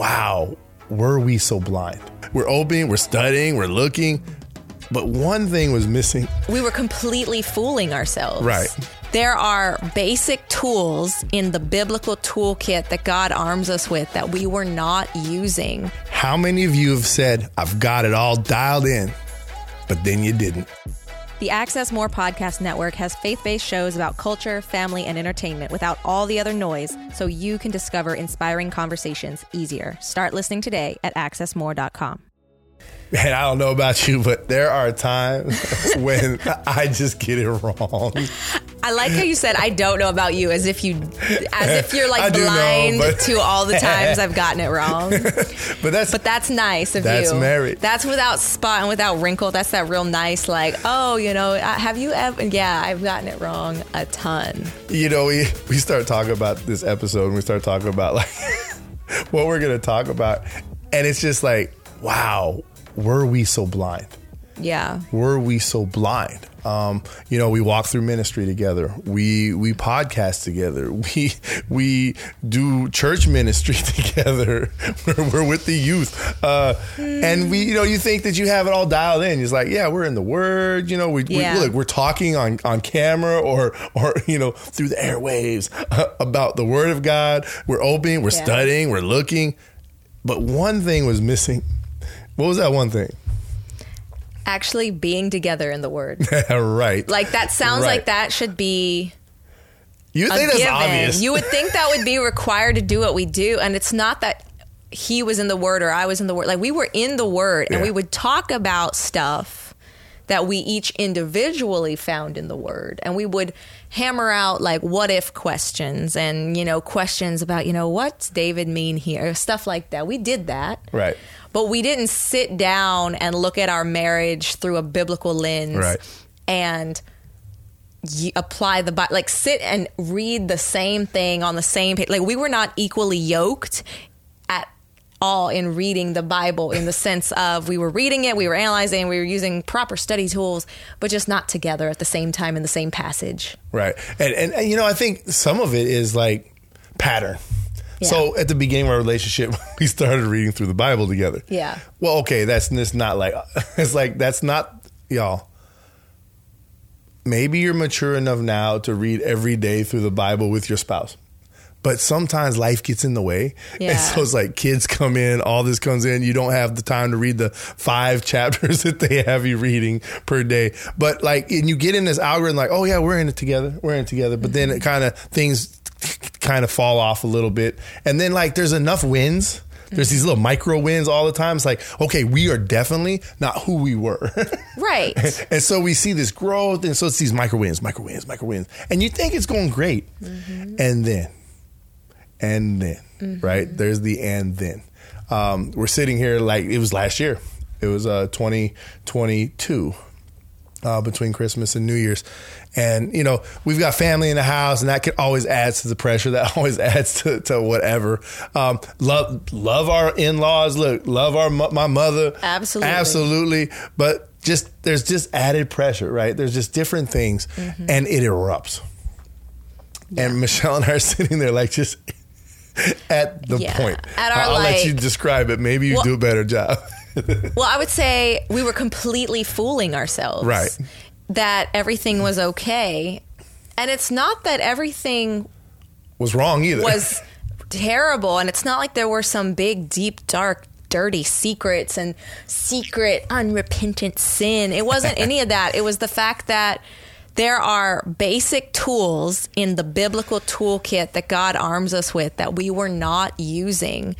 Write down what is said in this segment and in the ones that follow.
wow, were we so blind? We're opening, we're studying, we're looking, but one thing was missing. We were completely fooling ourselves. Right. There are basic tools in the biblical toolkit that God arms us with that we were not using. How many of you have said, I've got it all dialed in, but then you didn't? The Access More Podcast Network has faith based shows about culture, family, and entertainment without all the other noise, so you can discover inspiring conversations easier. Start listening today at accessmore.com. Man, I don't know about you, but there are times when I just get it wrong. I like how you said I don't know about you as if you as if you're like do know, blind to all the times I've gotten it wrong. But that's But that's nice of you. That's you. merit. That's without spot and without wrinkle. That's that real nice like, oh, you know, have you ever yeah, I've gotten it wrong a ton. you know, we we start talking about this episode and we start talking about like what we're gonna talk about, and it's just like, wow, were we so blind? Yeah. Were we so blind? Um, you know, we walk through ministry together. We we podcast together. We we do church ministry together. We're, we're with the youth, uh, and we you know you think that you have it all dialed in. It's like, yeah, we're in the Word. You know, we, Yeah. we look we're talking on on camera or or you know through the airwaves about the Word of God. We're opening. We're Yeah. studying. We're looking. But one thing was missing. What was that one thing? Actually being together in the word. right. Like that sounds Right. like that should be You think that's obvious? You would think that would be required to do what we do, and it's not that he was in the word or I was in the word. Like we were in the word, and Yeah. we would talk about stuff that we each individually found in the word, and we would hammer out like what if questions and you know questions about you know what's David mean here, stuff like that. We did that, Right. But we didn't sit down and look at our marriage through a biblical lens, Right. And y- apply the Bi- like sit and read the same thing on the same page. Like we were not equally yoked at all in reading the Bible in the sense of we were reading it, we were analyzing, we were using proper study tools, but just not together at the same time in the same passage. Right. And, and, and, you know, I think some of it is like pattern. So at the beginning of our relationship, we started reading through the Bible together. Yeah. Well, okay, that's that's not like it's like that's not y'all. Maybe you're mature enough now to read every day through the Bible with your spouse. But sometimes life gets in the way. Yeah. And so it's like kids come in, all this comes in. You don't have the time to read the five chapters that they have you reading per day. But like, and you get in this algorithm like, oh yeah, we're in it together. We're in it together. But then it mm-hmm. kind of, things kind of fall off a little bit. And then like, there's enough wins. There's these little micro wins all the time. It's like, okay, we are definitely not who we were. Right. and so we see this growth. And so it's these micro wins, micro wins, micro wins. And you think it's going great. And then, and then, right? There's the and then. Um, we're sitting here like it was last year. It was uh, 2022 uh, between Christmas and New Year's. And, you know, we've got family in the house, and that can always adds to the pressure. That always adds to, to whatever. Um, love, love our in laws. Look, love our my mother. Absolutely. Absolutely. But just, there's just added pressure, right? There's just different things, and it erupts. And Michelle and I are sitting there like just at the Yeah. point. At our, I'll, I'll let you describe it. Maybe you Well- do a better job. Well, I would say we were completely fooling ourselves. Right. That everything was okay. And it's not that everything Was wrong either. was terrible. And it's not like there were some big, deep, dark, dirty secrets and secret, unrepentant sin. It wasn't any of that. It was the fact that there are basic tools in the biblical toolkit that God arms us with that we were not using.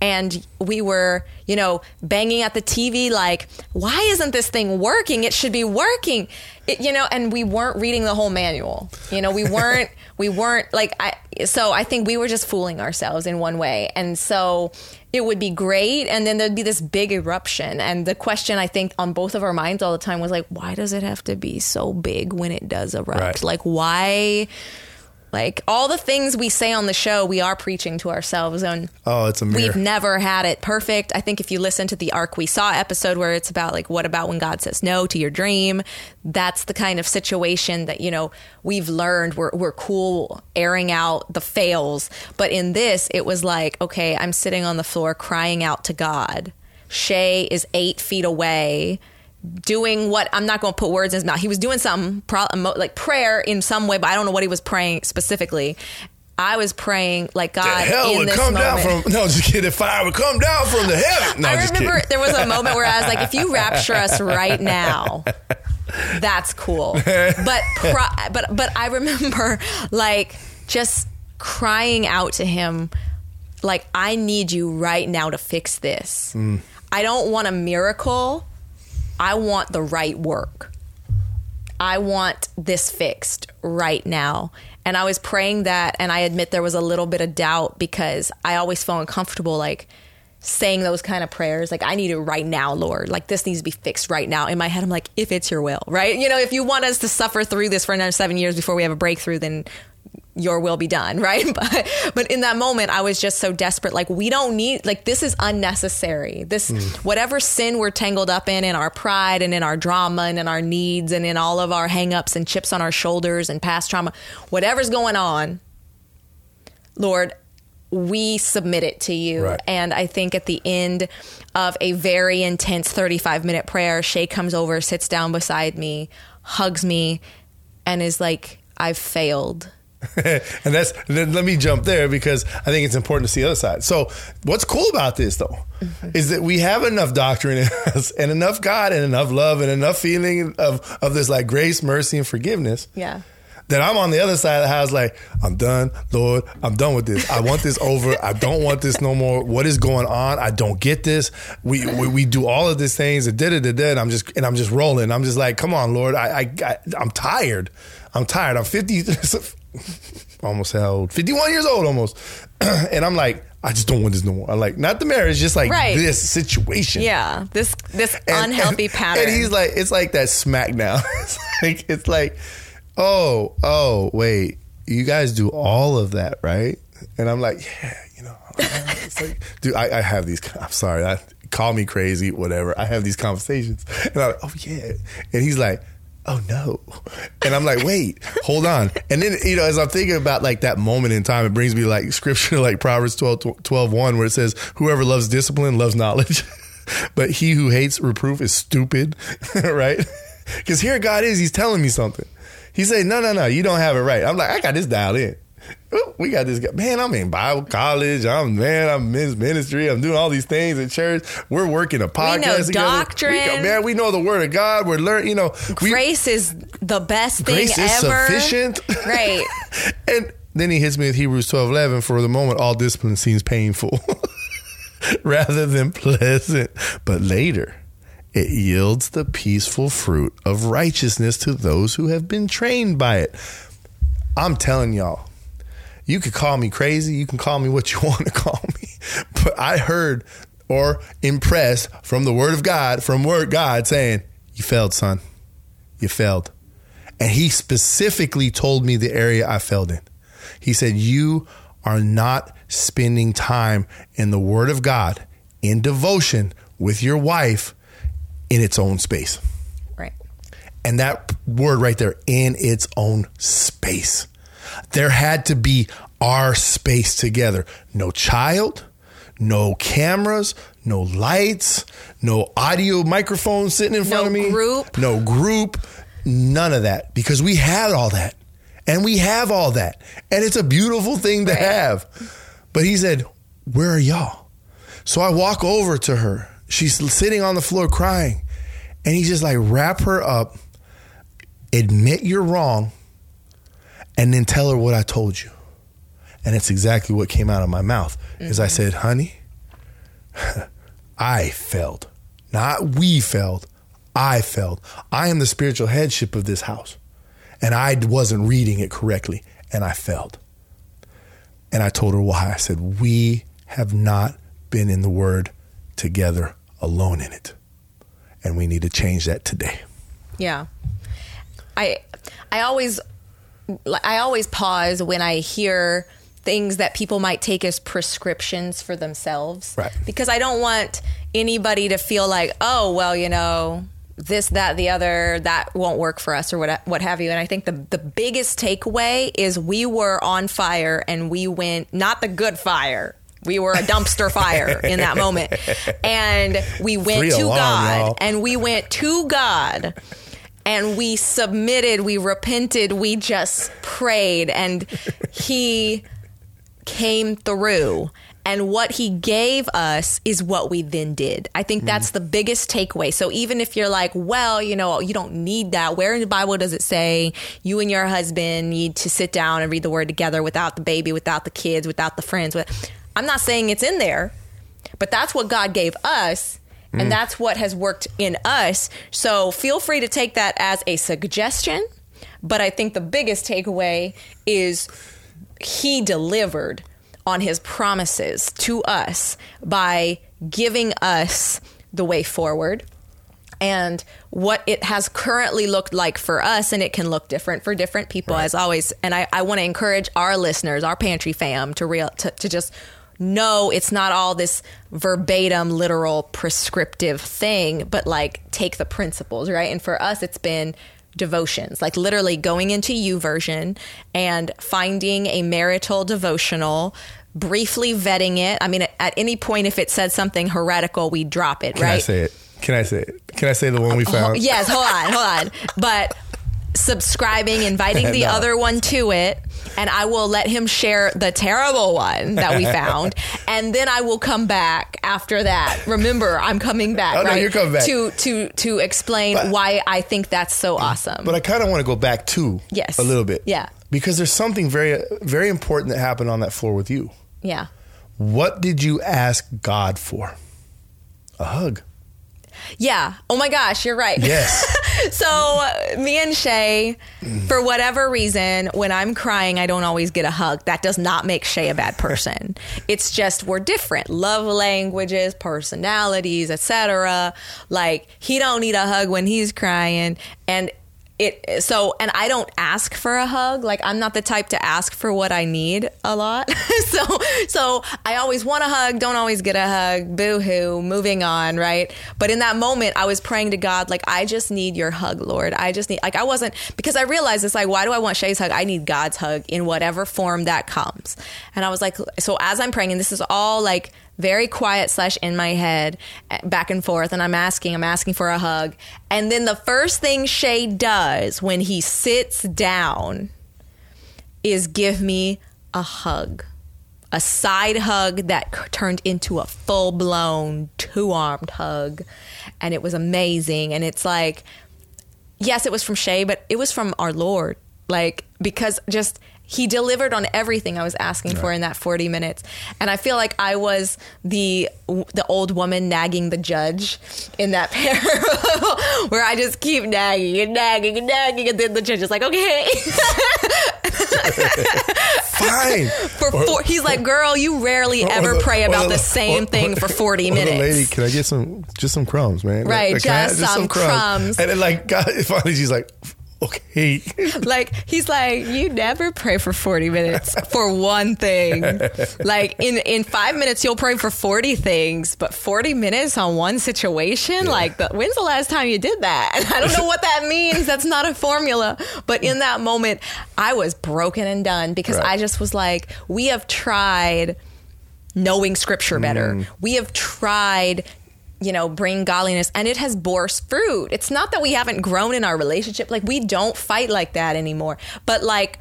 And we were, you know, banging at the TV like, why isn't this thing working? It should be working. It, you know, and we weren't reading the whole manual. You know, we weren't, we weren't like, I, so I think we were just fooling ourselves in one way. And so it would be great. And then there'd be this big eruption. And the question I think on both of our minds all the time was like, why does it have to be so big when it does erupt? Right. Like, why? Like all the things we say on the show, we are preaching to ourselves, and Oh, it's a mirror. we've never had it perfect. I think if you listen to the Arc We Saw episode where it's about like what about when God says no to your dream, that's the kind of situation that you know we've learned. We're we're cool airing out the fails, but in this, it was like okay, I'm sitting on the floor crying out to God. Shay is eight feet away doing what I'm not going to put words in his mouth. He was doing something pro, like prayer in some way, but I don't know what he was praying specifically. I was praying like the God hell in would this come moment. down from no, just kidding. Fire would come down from the heaven. No, I remember there was a moment where I was like, if you rapture us right now, that's cool. But pro- but but I remember like just crying out to him like I need you right now to fix this. Mm. I don't want a miracle. I want the right work. I want this fixed right now. And I was praying that, and I admit there was a little bit of doubt because I always felt uncomfortable, like saying those kind of prayers. Like, I need it right now, Lord. Like, this needs to be fixed right now. In my head, I'm like, if it's your will, right? You know, if you want us to suffer through this for another seven years before we have a breakthrough, then your will be done, right? But but in that moment, I was just so desperate. Like we don't need like this is unnecessary. This hmm. whatever sin we're tangled up in, in our pride and in our drama and in our needs and in all of our hangups and chips on our shoulders and past trauma, whatever's going on, Lord, we submit it to you. Right. And I think at the end of a very intense 35 minute prayer, Shay comes over, sits down beside me, hugs me, and is like, I've failed. and that's then let me jump there because I think it's important to see the other side. So what's cool about this though mm-hmm. is that we have enough doctrine in us and enough God and enough love and enough feeling of of this like grace, mercy, and forgiveness. Yeah. That I'm on the other side of the house, like, I'm done, Lord, I'm done with this. I want this over. I don't want this no more. What is going on? I don't get this. We we, we do all of these things and da da da I'm just and I'm just rolling. I'm just like, come on, Lord. I I, I I'm tired. I'm tired. I'm 50, almost how old? 51 years old almost. and I'm like, I just don't want this no more. I'm like, not the marriage, just like Right. this situation. Yeah, this this And- unhealthy and- pattern. And he's like, it's like that smack now. it's like, it's like, oh, oh, wait, you guys do all of that, right? And I'm like, yeah, you know, it's like, dude, I, I have these. I'm sorry, I, call me crazy, whatever. I have these conversations, and I'm like, oh yeah, and he's like. Oh no. And I'm like, wait, hold on. And then, you know, as I'm thinking about like that moment in time, it brings me like scripture like Proverbs 12, 12 1, where it says, whoever loves discipline loves knowledge. but he who hates reproof is stupid, right? Because here God is, he's telling me something. He said, no, no, no, you don't have it right. I'm like, I got this dialed in. Ooh, We got this guy. Man, I'm in Bible college. I'm man. I'm men's ministry. I'm doing all these things at church. We're working a podcast know together. doctrine. We go- man, we know the word of God. We're learning. You know, we, grace is the best thing grace is ever. sufficient. Right. and then he hits me with Hebrews 12 11. For the moment, all discipline seems painful rather than pleasant. But later, it yields the peaceful fruit of righteousness to those who have been trained by it. I'm telling y'all, you could call me crazy. You can call me what you want to call me. But I heard or impressed from the word of God, from word God saying, You failed, son. You failed. And he specifically told me the area I failed in. He said, You are not spending time in the Word of God in devotion with your wife in its own space. Right. And that word right there, in its own space. There had to be our space together. No child, no cameras, no lights, no audio microphone sitting in front No of me. group. No group. None of that. Because we had all that. And we have all that. And it's a beautiful thing to Right. have. But he said, Where are y'all? So I walk over to her. She's sitting on the floor crying. And he's just like, wrap her up, admit you're wrong, and then tell her what I told you. And it's exactly what came out of my mouth. Is I mm-hmm. said, honey, I failed. Not we failed. I failed. I am the spiritual headship of this house. And I wasn't reading it correctly. And I failed. And I told her why. I said, We have not been in the word together alone in it. And we need to change that today. Yeah. I I always I always pause when I hear things that people might take as prescriptions for themselves. Right. Because I don't want anybody to feel like, oh, well, you know, this, that, the other, that won't work for us or what, what have you. And I think the, the biggest takeaway is we were on fire and we went, not the good fire. We were a dumpster fire in that moment. And we went to alarm, God y'all. and we went to God and we submitted, we repented, we just prayed, and He came through. And what he gave us is what we then did. I think mm. that's the biggest takeaway. So even if you're like, well, you know, you don't need that. Where in the Bible does it say you and your husband need to sit down and read the word together without the baby, without the kids, without the friends? I'm not saying it's in there, but that's what God gave us. And mm. that's what has worked in us. So feel free to take that as a suggestion. But I think the biggest takeaway is he delivered on his promises to us by giving us the way forward and what it has currently looked like for us and it can look different for different people as always and i, I want to encourage our listeners our pantry fam to real to, to just know it's not all this verbatim literal prescriptive thing but like take the principles right and for us it's been devotions like literally going into YouVersion and finding a marital devotional briefly vetting it i mean at, any point if it said something heretical we drop it Can right I say it? Can I say it? Can I say the one we uh, found? Yes, hold on, hold on. But subscribing, inviting the No. other one to it, and I will let him share the terrible one that we found, and then I will come back after that. Remember, I'm coming back. Oh, no, you're coming back. to to to explain But- why I think that's so awesome. But I kind of want to go back too. Yes. A little bit. Yeah. Because there's something very, very important that happened on that floor with you. yeah. What did you ask God for? A hug. Yeah. Oh my gosh, you're right. Yes. so me and Shay, for whatever reason, when I'm crying, I don't always get a hug. That does not make Shay a bad person. it's just we're different. Love languages, personalities, etc. Like he don't need a hug when he's crying, and it so and I don't ask for a hug. Like I'm not the type to ask for what I need a lot. so so I always want a hug, don't always get a hug. Boo hoo, moving on, right? But in that moment I was praying to God like I just need your hug, Lord. I just need like I wasn't because I realized it's like why do I want Shay's hug? I need God's hug in whatever form that comes. And I was like so as I'm praying and this is all like very quiet slash in my head eh, back and forth and i'm asking i'm asking for a hug. And then the first thing shay does when he sits down is give me a hug. A side hug that turned into a full-blown two-armed hug. And it was amazing. And it's like yes, it was from Shay, but it was from our Lord. Like, because just he delivered on everything I was asking for in that 40 minutes. And I feel like I was the the old woman nagging the judge in that parable where I just keep nagging and nagging and nagging and then the judge is like, "Okay." Fine. for four, he's like, "Girl, you rarely Or ever the- pray about the- the same or- thing for 40 or the minutes." lady, can I get some, just some crumbs, man? Right, I have just some crumbs. And then, like, God, finally, she's like, okay. like he's like you never pray for 40 minutes for one thing like in in five minutes you'll pray for 40 things but 40 minutes on one situation like the, when's the last time you did that And i don't know what that means that's not a formula but in that moment i was broken and done because Right. i just was like we have tried knowing scripture better. Mm. We have tried, you know, bring godliness and it has bore fruit. It's not that we haven't grown in our relationship. Like we don't fight like that anymore. But like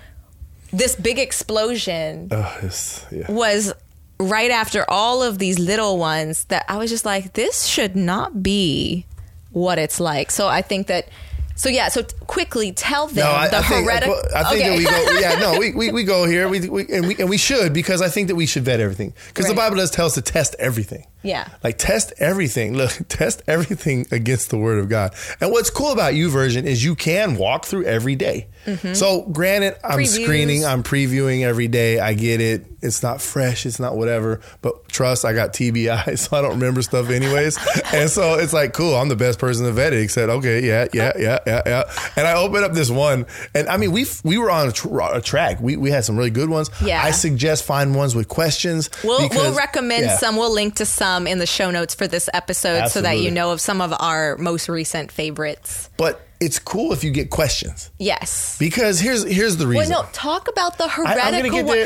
this big explosion Oh, yeah. was right after all of these little ones that I was just like, this should not be what it's like. So I think that so yeah, so t- quickly tell them No, I, the I think, heretic. well, I think Okay. that we go. Yeah, no, we, we, we go here, we, we and we and we should because I think that we should vet everything because the Bible does tell us to test everything. Yeah. like test everything. Look, test everything against the Word of God. And what's cool about YouVersion is you can walk through every day. Mm-hmm. So, granted, I'm Previews. screening, I'm previewing every day. I get it. It's not fresh. It's not whatever. But trust, I got TBI, so I don't remember stuff anyways. and so it's like, cool. I'm the best person to vet it. Except, okay, yeah, yeah, yeah, yeah, yeah. and I opened up this one, and I mean, we we were on a, tr- a track. We we had some really good ones. Yeah. I suggest find ones with questions. We'll, we'll recommend yeah. some. We'll link to some in the show notes for this episode so that you know of some of our most recent favorites. but it's cool if you get questions Yes. because here's here's the reason. no, talk about the heretical get one.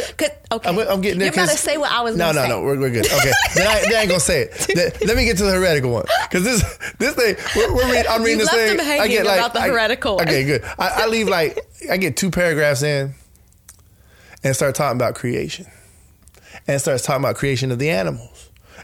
Okay. I'm, I'm getting there. You're about to say what I was No, no, say. no. We're, we're good. Okay. then, I, then I ain't gonna say it. Then, let me get to the heretical one because this this thing. We're, we're read, I'm reading You this thing. I get like about the I- heretical one. Okay, good. I, I leave like I get two paragraphs in and start talking about creation, and starts talking about creation of the animals,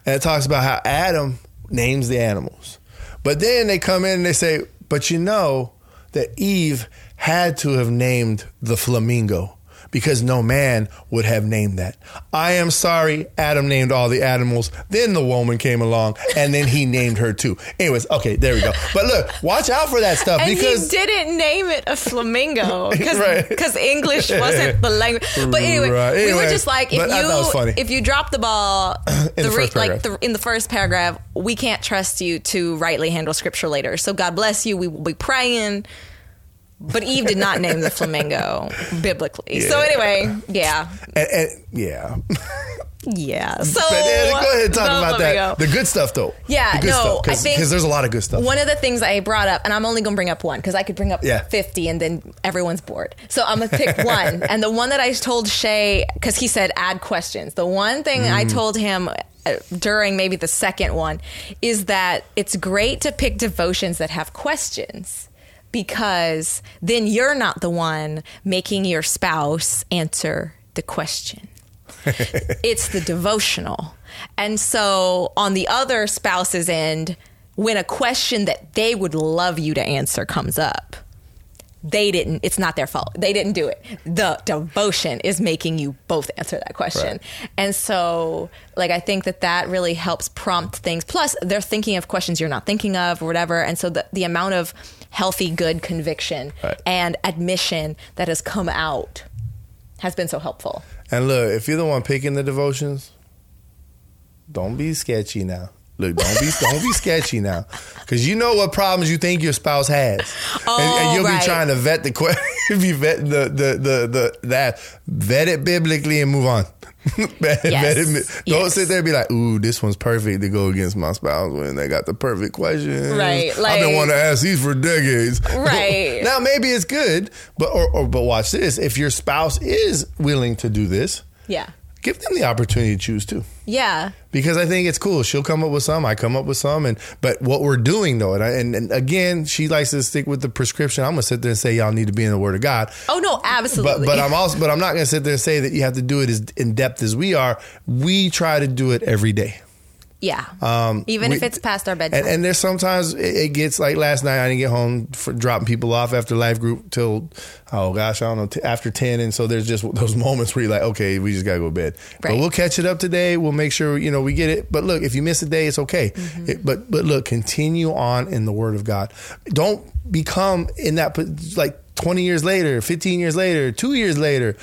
and it talks about how Adam names the animals, but then they come in and they say, but you know that Eve had to have named the flamingo because no man would have named that. I am sorry, Adam named all the animals. Then the woman came along and then he named her too. Anyways, okay, there we go. But look, watch out for that stuff And because he didn't name it a flamingo because Right. English wasn't the language. But anyway, Right. we were just like, if but I was funny. you if you drop the ball In the first like the, in the first paragraph, we can't trust you to rightly handle scripture later. So God bless you. We will be praying. But Eve did not name the flamingo biblically. So anyway, yeah, and, and yeah. yeah. So But yeah, go ahead and talk about that. The good stuff though. Yeah, the good no, stuff, I think- because there's a lot of good stuff. One of the things I brought up, and I'm only going to bring up one because I could bring up Yeah. 50 and then everyone's bored. So I'm going to pick one. and the one that I told Shay, because he said add questions, the one thing I Mm. told him uh, during maybe the second one is that it's great to pick devotions that have questions because then you're not the one making your spouse answer the question it's the devotional. And so on the other spouse's end, when a question that they would love you to answer comes up, they didn't, it's not their fault. They didn't do it. The devotion is making you both answer that question. Right. And so, like, I think that that really helps prompt things. Plus, they're thinking of questions you're not thinking of or whatever. And so, the, the amount of healthy, good conviction Right. and admission that has come out has been so helpful. And look, if you're the one picking the devotions, don't be sketchy now. Look, don't be don't be sketchy now, because you know what problems you think your spouse has, and, and Oh, you'll right. be trying to vet the question. if you vet the the the the that vet it biblically and move on. vet, Yes. vet it, don't Yes. sit there and be like, "Ooh, this one's perfect to go against my spouse when they got the perfect question." Right, I've been wanting to ask these for decades. Right. now maybe it's good, but or, or but watch this. If your spouse is willing to do this, Yeah. Give them the opportunity to choose too Yeah. because I think it's cool. She'll come up with some, I come up with some, and but what we're doing though, and, I, and, and again, she likes to stick with the prescription. I'm gonna sit there and say y'all need to be in the Word of God. Oh no, absolutely. But but I'm also but I'm not gonna sit there and say that you have to do it as in depth as we are. We try to do it every day. Yeah. Um, Even we- if it's past our bedtime. And, and there's sometimes it, it gets like last night. I didn't get home for dropping people off after life group till oh gosh, I don't know t- after ten. And so there's just those moments where you're like, okay, we just gotta go to bed. But we'll catch it up today. We'll make sure you know we get it. But look, if you miss a day, it's okay. Mm-hmm. It- but but look, continue on in the Word of God. Don't become in that like 20 years later, 15 years later, two years later.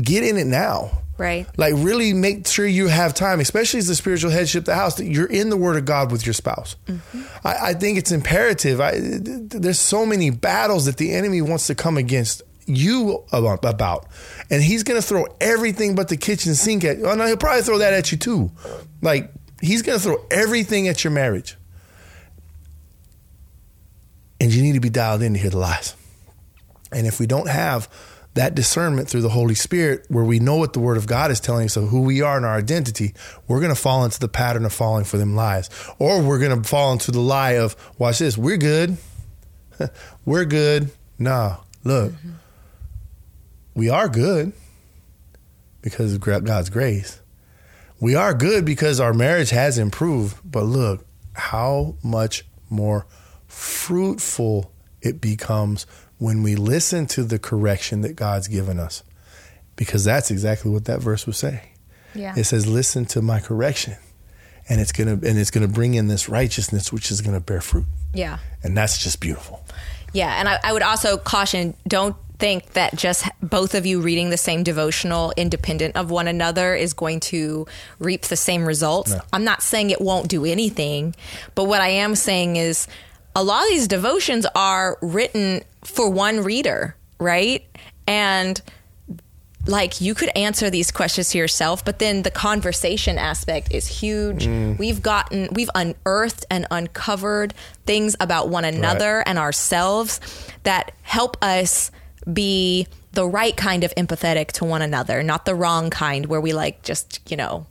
Get in it now. Right. Like really make sure you have time, especially as the spiritual headship of the house, that you're in the Word of God with your spouse. Mm-hmm. I, I think it's imperative. I, th- th- there's so many battles that the enemy wants to come against you about, about. and he's going to throw everything but the kitchen sink at you. Oh no, he'll probably throw that at you too. Like he's going to throw everything at your marriage, and you need to be dialed in to hear the lies. And if we don't have that discernment through the Holy Spirit, where we know what the Word of God is telling us of who we are and our identity, we're going to fall into the pattern of falling for them lies. Or we're going to fall into the lie of, watch this, we're good. we're good. No, look, mm-hmm. we are good because of God's grace. We are good because our marriage has improved. But look, how much more fruitful it becomes when we listen to the correction that God's given us. Because that's exactly what that verse would say. Yeah. It says, "Listen to my correction." And it's going to and it's going to bring in this righteousness which is going to bear fruit. yeah. And that's just beautiful. Yeah. And I, I would also caution don't think that just both of you reading the same devotional independent of one another is going to reap the same results. No. I'm not saying it won't do anything, but what I am saying is a lot of these devotions are written for one reader, right? And like you could answer these questions to yourself, but then the conversation aspect is huge. Mm. We've gotten, we've unearthed and uncovered things about one another Right. and ourselves that help us be the right kind of empathetic to one another, not the wrong kind where we like just, you know,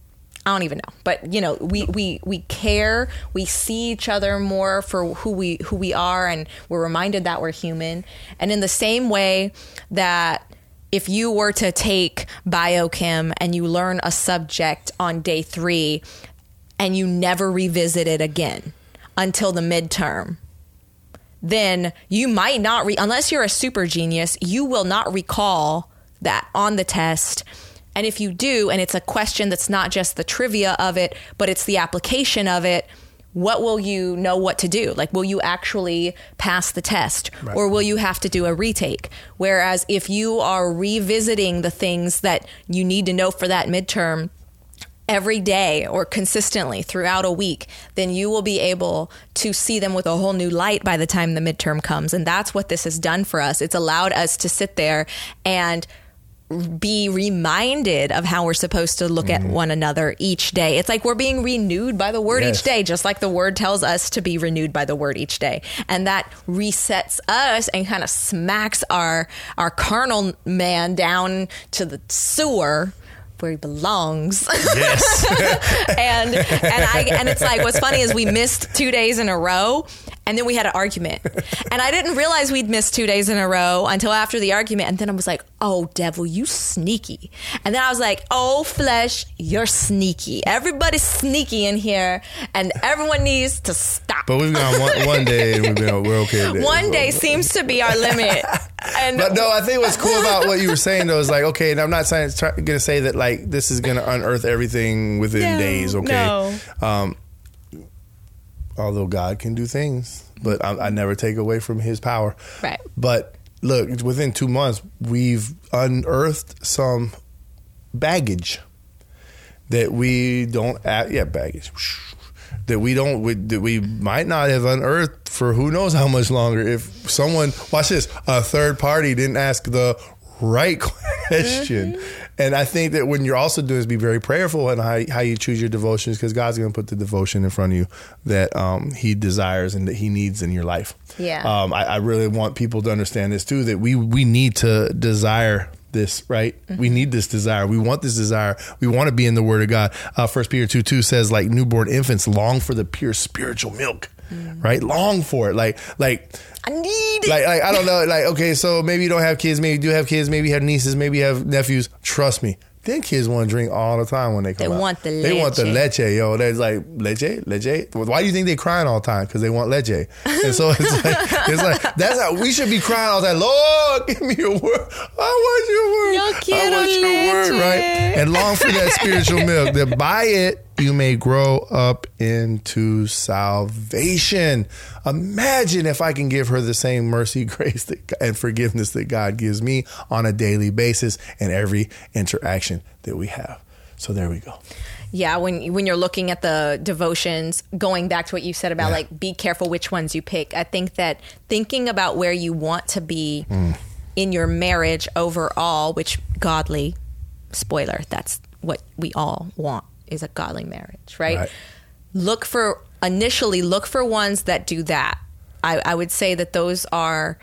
I don't even know. But you know, we, we we care, we see each other more for who we who we are and we're reminded that we're human. And in the same way that if you were to take biochem and you learn a subject on day 3 and you never revisit it again until the midterm, then you might not re- unless you're a super genius you will not recall that on the test and if you do and it's a question that's not just the trivia of it but it's the application of it what will you know what to do like will you actually pass the test Right. or will you have to do a retake whereas if you are revisiting the things that you need to know for that midterm every day or consistently throughout a week, then you will be able to see them with a whole new light by the time the midterm comes. And that's what this has done for us. It's allowed us to sit there and be reminded of how we're supposed to look at mm-hmm. one another each day. It's like we're being renewed by the word Yes. each day, just like the word tells us to be renewed by the word each day. And that resets us and kind of smacks our our carnal man down to the sewer where he belongs. Yes. and and I and it's like what's funny is we missed two days in a row, and then we had an argument, and I didn't realize we'd missed two days in a row until after the argument, and then I was like, "Oh, devil, you sneaky," and then I was like, "Oh, flesh, you're sneaky. Everybody's sneaky in here, and everyone needs to stop." but we've gone one, one day and we've been we're okay. with. One day seems to be our limit, and But no, I think what's cool about what you were saying though is like, okay, and I'm not saying gonna say that like this is gonna unearth everything within No, days, okay? no. Um, although God can do things, but I, I never take away from His power. Right. But look, within two months, we've unearthed some baggage that we don't. Add, yeah, baggage. That we don't, we, that we might not have unearthed for who knows how much longer. If someone, watch this, a third party didn't ask the right question. Mm-hmm. And I think that when you're also doing is be very prayerful and how, how you choose your devotions because God's going to put the devotion in front of you that um, He desires and that He needs in your life. Yeah. Um, I, I really want people to understand this too that we we need to desire this right? We need this desire. We want this desire. We want to be in the word of god. Uh, first peter 2 2 says like newborn infants long for the pure spiritual milk Mm. right long for it like like I need it. like, like I don't know. Like, okay, so maybe you don't have kids, maybe you do have kids, maybe you have nieces, maybe you have nephews. Trust me, then kids want to drink all the time when they come They out. want the leche. They want the leche. leche, yo. They're like leche, leche. Why do you think they crying all the time? Because they want leche. And so it's like, it's like that's how we should be crying all the time. Lord, give me your word. I want your word. Yo I want your word, right? And long for that spiritual milk. That buy it you may grow up into salvation. Imagine if I can give her the same mercy, grace, that, and forgiveness that God gives me on a daily basis and every interaction that we have. So there we go. Yeah, when when you're looking at the devotions, going back to what you said about Yeah. like be careful which ones you pick. I think that thinking about where you want to be Mm. in your marriage overall, which godly spoiler, that's what we all want is a godly marriage, right? Right. Look for initially look for ones that do that. I, I would say that those are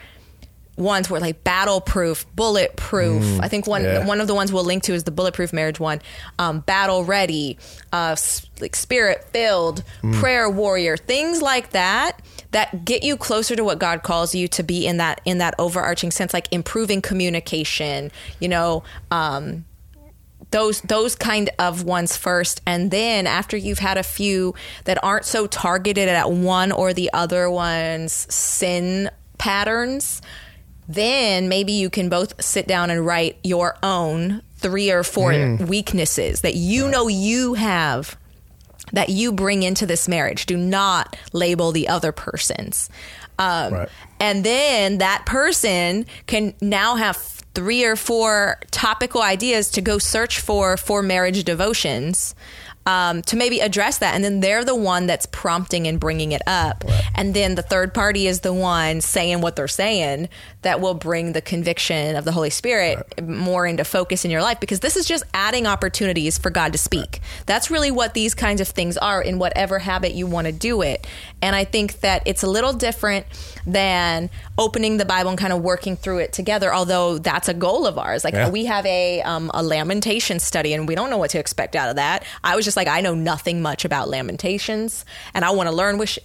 ones where like battle proof, bullet bulletproof. I think one Mm, yeah. one of the ones we'll link to is the bulletproof marriage one. Um, battle ready, uh, like spirit filled, Mm. prayer warrior, things like that that get you closer to what God calls you to be in that in that overarching sense, like improving communication. You know. Um, those those kind of ones first and then after you've had a few that aren't so targeted at one or the other one's sin patterns then maybe you can both sit down and write your own three or four weaknesses that you know you have that you bring into this marriage. Do not label the other person's. Um, Right. And then that person can now have three or four topical ideas to go search for for marriage devotions um, to maybe address that. And then they're the one that's prompting and bringing it up. And then the third party is the one saying what they're saying that will bring the conviction of the Holy Spirit more into focus in your life because this is just adding opportunities for God to speak. That's really what these kinds of things are in whatever habit you want to do it. And I think that it's a little different than opening the Bible and kind of working through it together, although that's a goal of ours. Like Yeah. we have a um, a lamentation study and we don't know what to expect out of that. I was just like, I know nothing much about lamentations and I want to learn with Sh-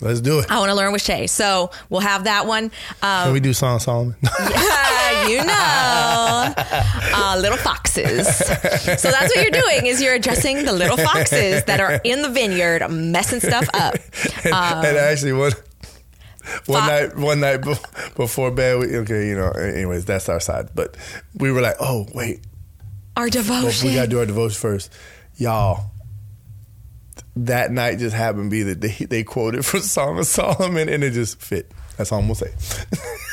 Let's do it. I want to learn with Shay. So we'll have that one. Um, Can we do Song of Solomon? you know, uh, little foxes. So that's what you're doing is you're addressing the little foxes that are in the vineyard messing stuff up. and, and actually, one one night, one night be- before bed, we, okay, you know. Anyways, that's our side. But we were like, oh wait, Our well, devotion. we gotta do our devotion first, y'all. That night just happened to be that they, they quoted from Song of Solomon, and it just fit. That's all I'm gonna say.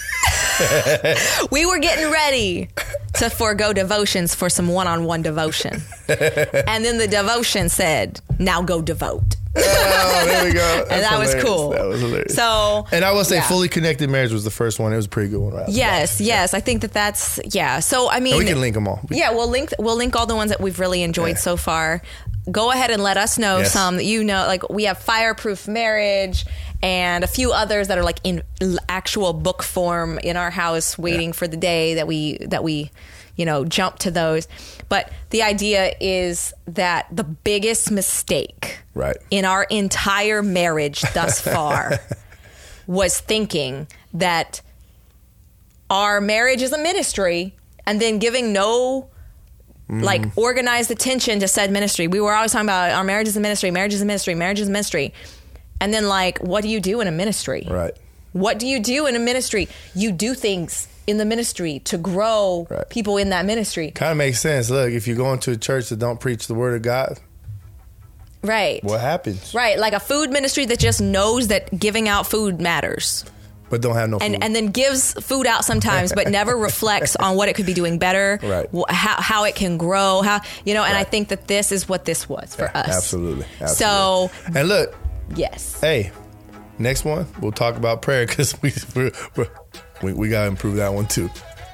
we were getting ready to forego devotions for some one-on-one devotion, and then the devotion said, "Now go devote." oh, there we go. and That's that was cool. That was hilarious. So, and I will say, yeah. fully connected marriage was the first one. It was a pretty good one, right? the bat. Yes, yes, I think that that's yeah. So I mean, And we can link them all. We- Yeah, we'll link we'll link all the ones that we've really enjoyed so far. Go ahead and let us know Yes. some that you know. Like we have fireproof marriage and a few others that are like in actual book form in our house, waiting for the day that we that we you know jump to those. But the idea is that the biggest mistake Right. in our entire marriage thus far was thinking that our marriage is a ministry and then giving no mm. like organized attention to said ministry. We were always talking about our marriage is a ministry, marriage is a ministry, marriage is a ministry. And then like what do you do in a ministry? Right. What do you do in a ministry? You do things in the ministry to grow Right. people in that ministry. Kind of makes sense. Look, if you go into a church that don't preach the word of God, Right. what happens? Right, like a food ministry that just knows that giving out food matters. But don't have no and food. and then gives food out sometimes, but never reflects on what it could be doing better, Right. how how it can grow, how you know. And I think that this is what this was for us. Absolutely. absolutely. So and look, yes, hey, next one we'll talk about prayer because we we we gotta improve that one too.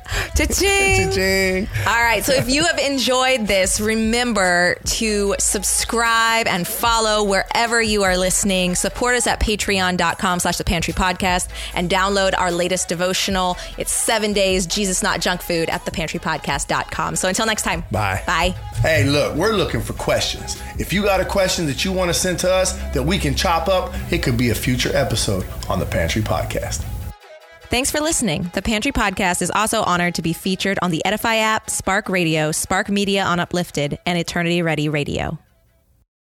Cha-ching. Cha-ching. All right. So if you have enjoyed this, remember to subscribe and follow wherever you are listening. Support us at patreon.com slash the pantry podcast and download our latest devotional. It's seven days, Jesus Not Junk Food at thepantrypodcast.com. So until next time. Bye. Bye. Hey, look, we're looking for questions. If you got a question that you want to send to us that we can chop up, it could be a future episode on the Pantry Podcast. Thanks for listening. The Pantry Podcast is also honored to be featured on the Edify app, Spark Radio, Spark Media on Uplifted, and Eternity Ready Radio.